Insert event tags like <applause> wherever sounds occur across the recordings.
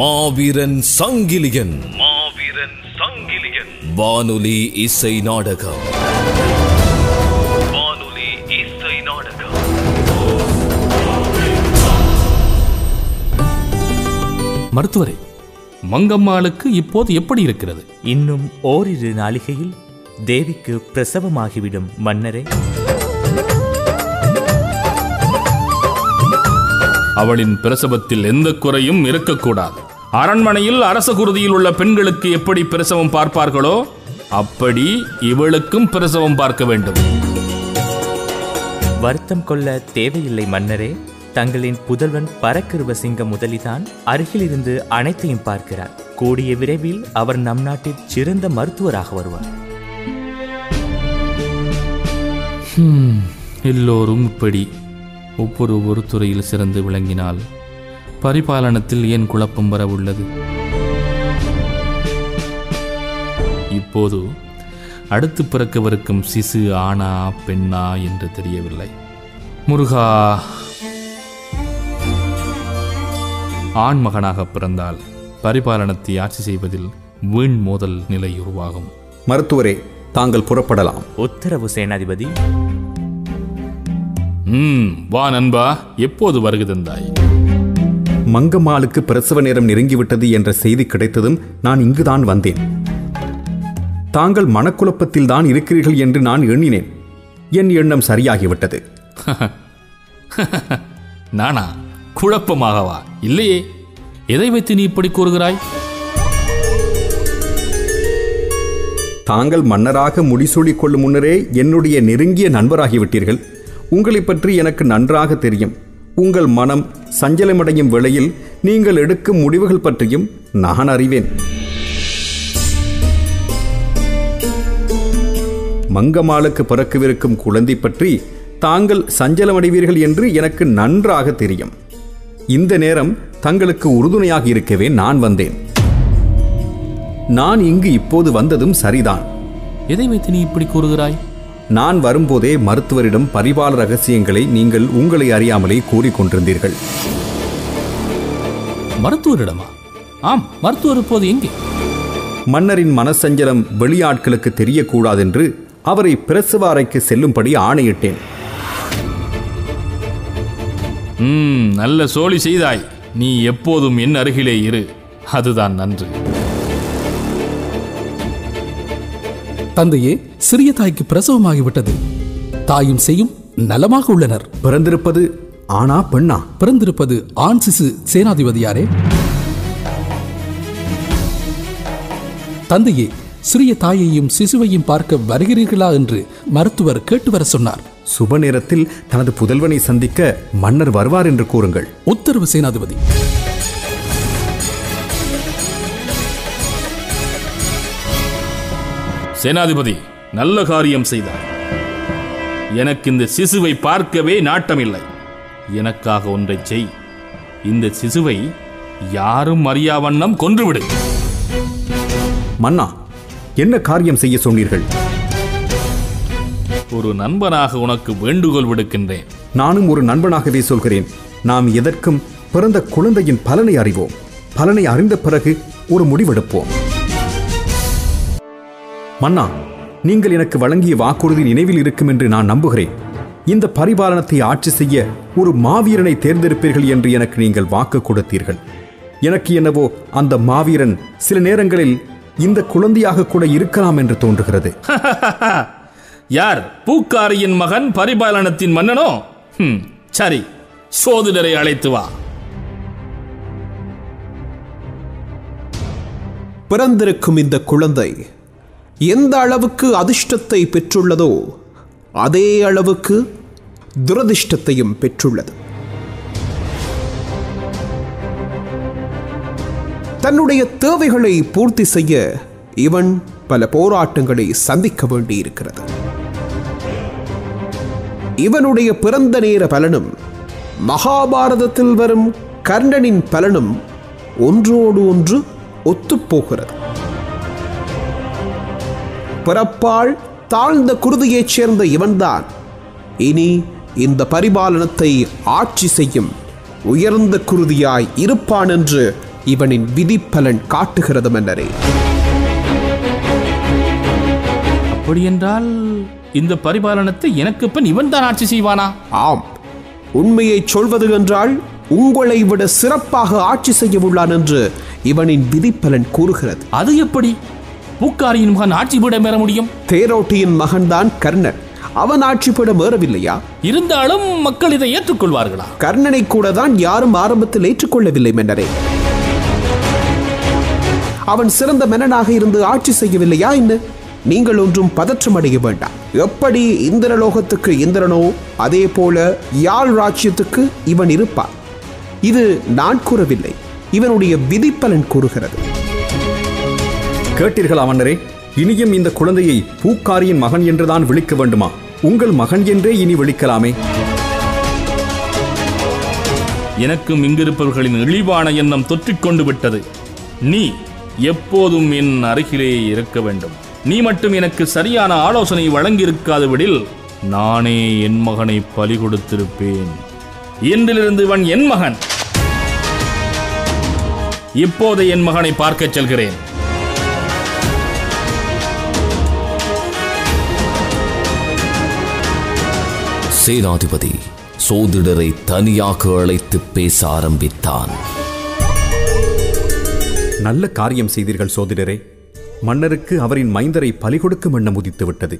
மாவீரன் சங்கிலியன். மாவீரன் சங்கிலியன். வானொலி இசை நாடகம். வானொலி இசை நாடகம். மருத்துவரே மங்கம்மாளுக்கு இப்போது எப்படி இருக்கிறது? இன்னும் ஓரிரு நாளிகையில் தேவிக்கு பிரசவமாகிவிடும் மன்னரே. அவளின் பிரசவத்தில் எந்த குறையும் இருக்கக்கூடாது. அரண்மனையில் அரச குருதியில் உள்ள பெண்களுக்கு எப்படி பிரசவம் பார்ப்பார்களோ அப்படி இவளுக்கும் பிரசவம் பார்க்க வேண்டும். வருத்தம் கொள்ள தேவையில்லை மன்னரே தங்களின் புதல்வன் பரக்கிருவ சிங்கம் முதலிதான் அருகிலிருந்து அனைத்தையும் பார்க்கிறார். கூடிய விரைவில் அவர் நம் நாட்டில் சிறந்த மருத்துவராக வருவார். எல்லோரும் இப்படி ஒவ்வொரு ஒரு துறையில் சிறந்து விளங்கினால் பரிபாலனத்தில் ஏன் குழப்பம் வர உள்ளது? இப்போது அடுத்து பிறக்கவிருக்கும் சிசு ஆணா பெண்ணா என்று தெரியவில்லை. முருகா ஆண் மகனாக பிறந்தால் பரிபாலனத்தை ஆட்சி செய்வதில் வீண் மோதல் நிலை உருவாகும். மருத்துவரே தாங்கள் புறப்படலாம். உத்தரவு சேனாதிபதி. ம் வா நண்பா எப்போது வருகை தந்தாய்? மங்கம்மாளுக்கு பிரசவ நேரம் நெருங்கிவிட்டது என்ற செய்தி கிடைத்ததும் நான் இங்குதான் வந்தேன். தாங்கள் மனக்குழப்பத்தில் தான் இருக்கிறீர்கள் என்று நான் எண்ணினேன். என் எண்ணம் சரியாகிவிட்டது. <laughs> நானா? குழப்பமாகவா? இல்லையே. எதை வைத்து நீ இப்படி கூறுகிறாய்? தாங்கள் மன்னராக முடிசூடிக் கொள்ளும் முன்னரே என்னுடைய நெருங்கிய நண்பராகிவிட்டீர்கள். உங்களைப் பற்றி எனக்கு நன்றாக தெரியும். உங்கள் மனம் சஞ்சலமடையும் வேளையில் நீங்கள் எடுக்கும் முடிவுகள் பற்றியும் நான் அறிவேன். மங்கம்மாளுக்கு பிறக்கவிருக்கும் குழந்தை பற்றி தாங்கள் சஞ்சலமடைவீர்கள் என்று எனக்கு நன்றாக தெரியும். இந்த நேரம் தங்களுக்கு உறுதுணையாக இருக்கவே நான் வந்தேன். நான் இங்கு இப்போது வந்ததும் சரிதான். எதை வைத்து நீ இப்படி கூறுகிறாய்? நான் வரும்போதே மருத்துவரிடம் பரிபால ரகசியங்களை நீங்கள் உங்களை அறியாமலே கூறிக்கொண்டிருந்தீர்கள். மருத்துவரிடமா? ஆம் மருத்துவர் இப்போது எங்கே? மன்னரின் மனசஞ்சலம் வெளியாட்களுக்கு தெரியக்கூடாதென்று அவரை பிரசவ அறைக்கு செல்லும்படி ஆணையிட்டேன். நல்ல சோழி செய்தாய். நீ எப்போதும் என் அருகிலே இரு. அதுதான் நன்று. தந்தையே சிறிய தாய்க்கு பிரசவமாகிவிட்டது. தாயும் செய்யும் நலமாக உள்ளனர். பிறந்திருப்பது ஆனா பெண்ணா? பிறந்திருப்பது ஆண் சிசு சேனாதிபதியாரே. தந்தையே சிறிய தாயையும் சிசுவையும் பார்க்க வருகிறீர்களா என்று மருத்துவர் கேட்டு வர சொன்னார். சுப நேரத்தில் தனது புதல்வனை சந்திக்க மன்னர் வருவார் என்று கூறுங்கள். உத்தரவு சேனாதிபதி. சேனாதிபதி நல்ல காரியம் செய்தாய். எனக்கு இந்த சிசுவை பார்க்கவே நாட்டமில்லை. எனக்காக ஒன்றை செய். இந்த சிசுவை யாரும் அறியா வண்ணம் கொன்றுவிடு. மன்னா என்ன காரியம் செய்ய சொன்னீர்கள்? ஒரு நண்பனாக உனக்கு வேண்டுகோள் விடுக்கின்றேன். நானும் ஒரு நண்பனாகவே சொல்கிறேன். நாம் எதற்கும் பிறந்த குழந்தையின் பலனை அறிவோம். பலனை அறிந்த பிறகு ஒரு முடிவெடுப்போம். மன்னா நீங்கள் எனக்கு வழங்கிய வாக்குறுதி நினைவில் இருக்கும் என்று நான் நம்புகிறேன். இந்த பரிபாலனத்தை ஆட்சி செய்ய ஒரு மாவீரனை தேர்ந்தெடுப்பீர்கள் என்று எனக்கு நீங்கள் வாக்கு கொடுத்தீர்கள். எனக்கு என்னவோ அந்த மாவீரன் சில நேரங்களில் இந்த குழந்தையாக கூட இருக்கலாம் என்று தோன்றுகிறது. <laughs> யார் பூக்காரியின் மகன் பரிபாலனத்தின் மன்னனோ? ஹம், சரி சோதிடரை அழைத்து வா. பிறந்திருக்கும் இந்த குழந்தை எந்த அளவுக்கு அதிர்ஷ்டத்தை பெற்றுள்ளதோ அதே அளவுக்கு துரதிர்ஷ்டத்தையும் பெற்றுள்ளது. தன்னுடைய தேவைகளை பூர்த்தி செய்ய இவன் பல போராட்டங்களை சந்திக்க வேண்டியிருக்கிறது. இவனுடைய பிறந்த நேர பலனும் மகாபாரதத்தில் வரும் கர்ணனின் பலனும் ஒன்றோடு ஒன்று ஒத்துப்போகிறது பிறப்பால் தாழ்ந்த குருதியைச் சேர்ந்த இவன்தான். இனி இந்த பரிபாலனத்தை ஆட்சி செய்யும் உயர்ந்த குருதியாய் இருப்பான் என்று இவனின் விதிப்பலன் காட்டுகிறது மன்னரே அப்படியென்றால் இந்த பரிபாலனத்தை எனக்கு பின் இவன் தான் ஆட்சி செய்வானா? ஆம். உண்மையை சொல்வது என்றால் உங்களை விட சிறப்பாக ஆட்சி செய்ய உள்ளான் என்று இவனின் விதிப்பலன் கூறுகிறது. அது எப்படி? பூக்காரியின் மகன் ஆட்சி பீடம் பெற முடியும். தேரோட்டியின் மகன்தான் கர்ணன். அவன் ஆட்சி பீடம் ஏறவில்லையா இருந்தாலும் மக்கள் இதை ஏற்றுக்கொள்வார்களா? கர்ணனை கூட தான் யாரும் ஆரம்பத்தில் ஏற்றுக்கொள்ளவில்லை மன்னரே. அவன் சிறந்த மன்னனாக இருந்து ஆட்சி செய்யவில்லையா என்ன? நீங்கள் ஒன்றும் பதற்றம் அடைய வேண்டாம். எப்படி இந்திரலோகத்துக்கு இந்திரனோ அதே போல யாழ் ராஜ்யத்துக்கு இவன் இருப்பான். இது நான் கூறவில்லை. இவனுடைய விதிப்பலன் கூறுகிறது. கேட்டீர்களா மன்னரே? இனியும் இந்த குழந்தையை பூக்காரியின் மகன் என்றுதான் விழிக்க வேண்டுமா? உங்கள் மகன் என்றே இனி விழிக்கலாமே. எனக்கும் இங்கிருப்பவர்களின் இழிவான எண்ணம் தொற்றிக்கொண்டு விட்டது. நீ எப்போதும் என் அருகிலே இருக்க வேண்டும். நீ மட்டும் எனக்கு சரியான ஆலோசனை வழங்கியிருக்காதவிடில் நானே என் மகனை பலி கொடுத்திருப்பேன். இன்றிலிருந்து இவன் என் மகன். இப்போது என் மகனை பார்க்கச் செல்கிறேன். சேனாதிபதி சோதிடரை தனியாக அழைத்து பேச ஆரம்பித்தான். நல்ல காரியம் செய்தீர்கள் சோதிடரே. மன்னருக்கு அவரின் மைந்தரை பலி கொடுக்கும் எண்ணம் உதித்து விட்டது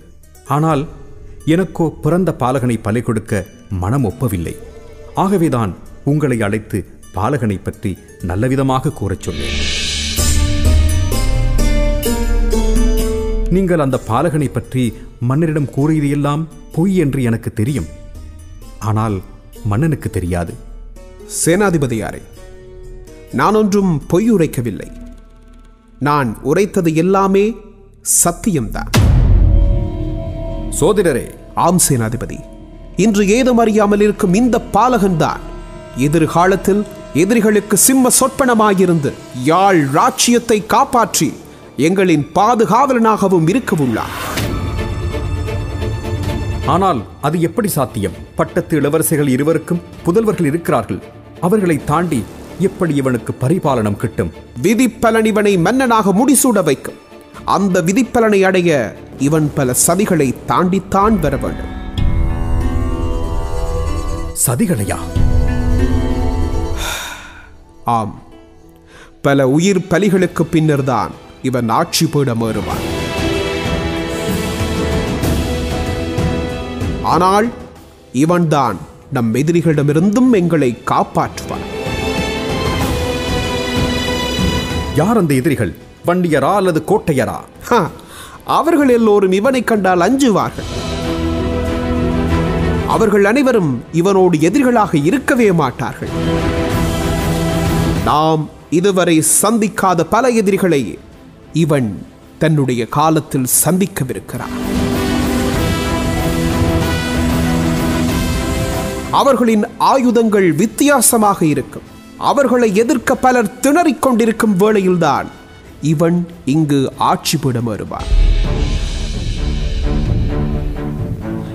ஆனால் எனக்கோ பிறந்த பாலகனை பலி கொடுக்க மனம் ஒப்பவில்லை. ஆகவேதான் உங்களை அழைத்து பாலகனை பற்றி நல்லவிதமாக கூறச் சொன்னேன். நீங்கள் அந்த பாலகனை பற்றி மன்னரிடம் கூறியது எல்லாம் பொய் என்று எனக்கு தெரியும். ஆனால் மன்னனுக்கு தெரியாது. சேனாதிபதியாரே நான் ஒன்றும் பொய் உரைக்கவில்லை. நான் உரைத்தது எல்லாமே சத்தியம்தான். சோதிடரே ஆம் சேனாதிபதி இன்று ஏதும் அறியாமல் இருக்கும் இந்த பாலகன்தான் எதிர்காலத்தில் எதிரிகளுக்கு சிம்ம சொற்பனமாயிருந்து யாழ் ராச்சியத்தை காப்பாற்றி எங்களின் பாதுகாவலனாகவும் இருக்கவுள்ளார். ஆனால் அது எப்படி சாத்தியம்? பட்டத்து இளவரசிகள் இருவருக்கும் புதல்வர்கள் இருக்கிறார்கள். அவர்களை தாண்டி எப்படி இவனுக்கு பரிபாலனம் கிட்டும்? விதிப்பலன் இவனை மன்னனாக முடிசூட வைக்கும். அந்த விதிப்பலனை அடைய இவன் பல சதிகளை தாண்டித்தான் வர வேண்டும். சதிகளையா? ஆம். பல உயிர் பலிகளுக்கு பின்னர்தான் இவன் ஆட்சி பீடம் ஏறுவான். ஆனால் இவன்தான் நம் எதிரிகளிடமிருந்தும் எங்களை காப்பாற்றுவான். யார் அந்த எதிரிகள்? வண்டியரா அல்லது கோட்டையரா? அவர்கள் எல்லோரும் இவனை கண்டால் அஞ்சுவார்கள். அவர்கள் அனைவரும் இவனோடு எதிரிகளாக இருக்கவே மாட்டார்கள். நாம் இதுவரை சந்திக்காத பல எதிரிகளை இவன் தன்னுடைய காலத்தில் சந்திக்கவிருக்கிறான். அவர்களின் ஆயுதங்கள் வித்தியாசமாக இருக்கும். அவர்களை எதிர்க்க பலர் திணறிக் கொண்டிருக்கும் வேளையில்தான் இவன் இங்கு ஆட்சி பீடம் வருவான்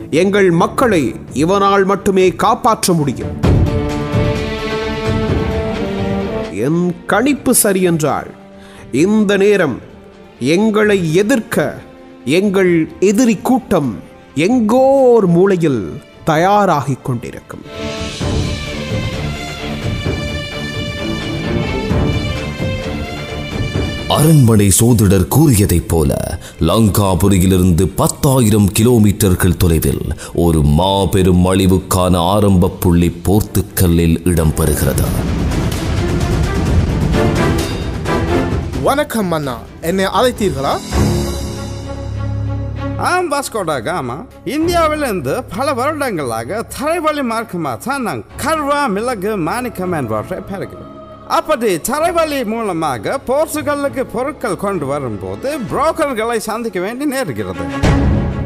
எங்கள் மக்களை இவனால் மட்டுமே காப்பாற்ற முடியும். என் கணிப்பு சரியென்றால் இந்த நேரம் எங்களை எதிர்க்க எங்கள் எதிரி கூட்டம் எங்கோ ஒரு மூலையில் தயாராகிக் கொண்டிருக்கும் அரண்மனை சோதிடர் கூறியதைப் போல லங்காபுரியிலிருந்து பத்தாயிரம் கிலோமீட்டர்கள் தொலைவில் ஒரு மாபெரும் அழிவுக்கான ஆரம்ப புள்ளி போர்த்துக்கல்லில் இடம்பெறுகிறது. வணக்கம் மன்னா என்னை அழைத்தீர்களா? ஆம் வாஸ்கோடா காமா. இந்தியாவிலிருந்து பல வருடங்களாக தரைவழி மார்க்கமாக தான் நாங்கள் கர்வா மிளகு மாணிக்கம் என்பவற்றை பெறுகிறோம். அப்படி தரைவழி மூலமாக போர்ச்சுகலுக்கு பொருட்கள் கொண்டு வரும்போது புரோக்கர்களை சந்திக்க வேண்டி நேருகிறது.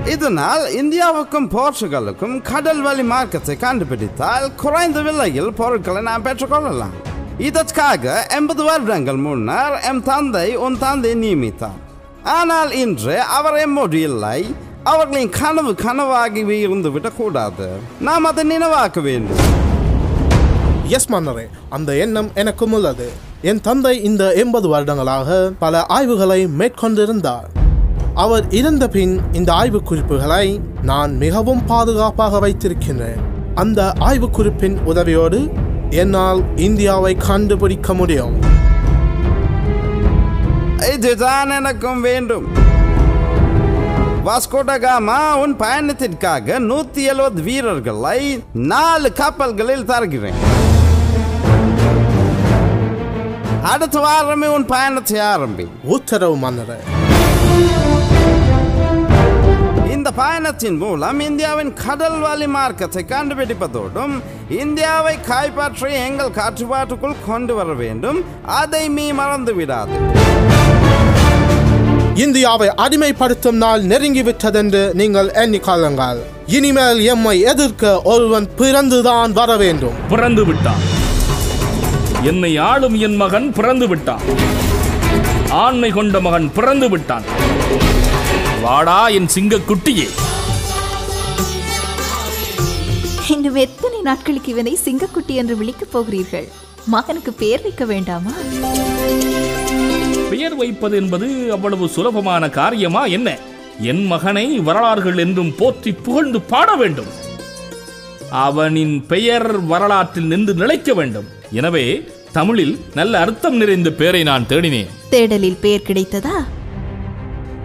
இதனால் இந்தியாவுக்கும் போர்ச்சுகலுக்கும் கடல் வழி மார்க்கத்தை கண்டுபிடித்தால் குறைந்த விலையில் பொருட்களை நாம் பெற்றுக்கொள்ளலாம் இதற்காக எண்பது வருடங்கள் முன்னர் எம் தந்தை உன் தந்தை நியமித்தார். ஆனால் இன்று அவர் எம்மோடு இல்லை அவர்களின் கனவு கனவாகவே இருந்து விடக்கூடாது நாம் அதை நினைவாக்க வேண்டும் எஸ் மன்னரே அந்த எண்ணம் எனக்கும் உள்ளது என் தந்தை இந்த எண்பது வருடங்களாக பல ஆய்வுகளை மேற்கொண்டிருந்தார் அவர் இருந்த பின் இந்த ஆய்வு குறிப்புகளை நான் மிகவும் பாதுகாப்பாக வைத்திருக்கின்றேன் அந்த ஆய்வு குறிப்பின் உதவியோடு என்னால் இந்தியாவை கண்டுபிடிக்க முடியும் இதுதான் எனக்கும் வேண்டும். வாஸ்கோடகாமா உன் பயணத்திற்காக நூத்தி எழுபது வீரர்களை நாலு கப்பல்களில் தருகிறேன். அடுத்த வாரமே உன் பயணத்தை ஆரம்பி. உத்தரவு மன்னரே. பயணத்தின் மூலம் இந்தியாவின் கடல் வழி மார்க்கத்தை கண்டுபிடிப்பதோடும் இந்தியாவை கைப்பற்றி எங்கள் கட்டுப்பாட்டுக்குள் கொண்டு வர வேண்டும். அதை மீ மறந்து விடாது இந்தியாவை அடிமைப்படுத்தும் நாள் நெருங்கிவிட்டதென்று நீங்கள் எண்ணிக்கொள்ளுங்கள் இனிமேல் எம்மை எதிர்க்க ஒருவன் பிறந்துதான் வர வேண்டும். பிறந்து விட்டான் என்னை ஆளும் என் மகன் பிறந்து விட்டான் ஆண்மை கொண்ட மகன் பிறந்து விட்டான் வாடா என் சிங்கக்குட்டியே இன்னும் எத்தனை நாட்களுக்கு இவனை சிங்கக்குட்டி என்று விழிக்கப் போகிறீர்கள்? மகனுக்கு பெயர் வைக்க வேண்டாமா? பெயர் வைப்பது என்பது அவ்வளவு சுலபமான காரியமா என்ன? என் மகனை வரலாறுகள் என்றும் போற்றி புகழ்ந்து பாட வேண்டும். அவனின் பெயர் வரலாற்றில் நின்று நிலைக்க வேண்டும். எனவே தமிழில் நல்ல அர்த்தம் நிறைந்த பெயரை நான் தேடினேன். தேடலில் பெயர் கிடைத்ததா?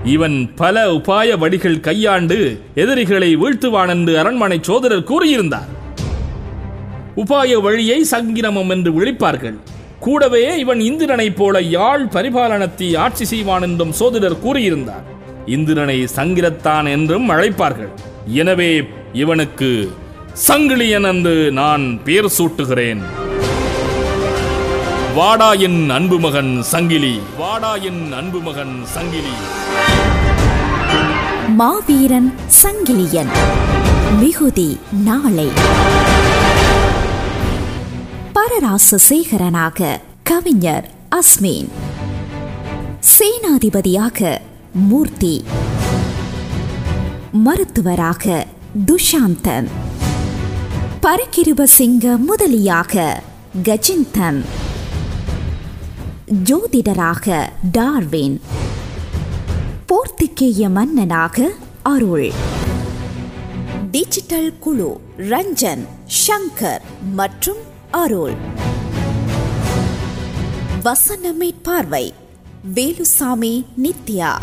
இவன் பல உபாய வழிகள் கையாண்டு எதிரிகளை வீழ்த்துவான் என்று அரண்மனை சோதரர் கூறியிருந்தார். உபாய வழியை சங்கிரமம் என்று விழிப்பார்கள். கூடவே இவன் இந்திரனைப் போல யாழ் பரிபாலனத்தை ஆட்சி செய்வான் என்றும் சோதிடர் கூறியிருந்தார். இந்திரனை சங்கிரத்தான் என்றும் அழைப்பார்கள். எனவே இவனுக்கு சங்கிலியன் என்று நான் பெயர் சூட்டுகிறேன். வாடா என் அன்பு மகன் சங்கிலி. வாடா என் அன்பு மகன் சங்கிலி. மாவீரன் சங்கிலியன். மிகுதி நாளை. பரராச சேகரனாக கவிஞர் அஸ்மீன். சேனாதிபதியாக மூர்த்தி. மருத்துவராக துஷாந்தன். பரகிருப சிங்க முதலியாக கஜிந்தன். ஜோதிடராக டார்வின். போர்த்துகேய மன்னனாக அருள். டிஜிட்டல் குழு ரஞ்சன் ஷங்கர் மற்றும் அருள். வசனமே பார்வை வேலுசாமி நித்யா.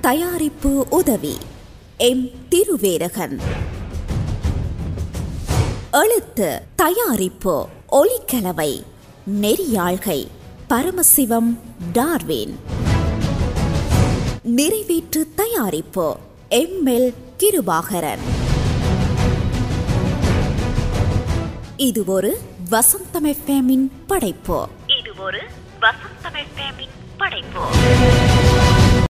தயாரிப்பு உதவி எம். திருவேரகன். எழுத்து தயாரிப்பு ஒலிக்கலவை. நெறியாழ்கை பரமசிவம் டார்வின். நிறைவேற்று தயாரிப்பு எம்எல் கிருபாகரன். இது ஒரு வசந்தம் எஃப்எம்மின் படைப்பு. இது ஒரு வசந்தம் எஃப்எம்மின் படைப்பு.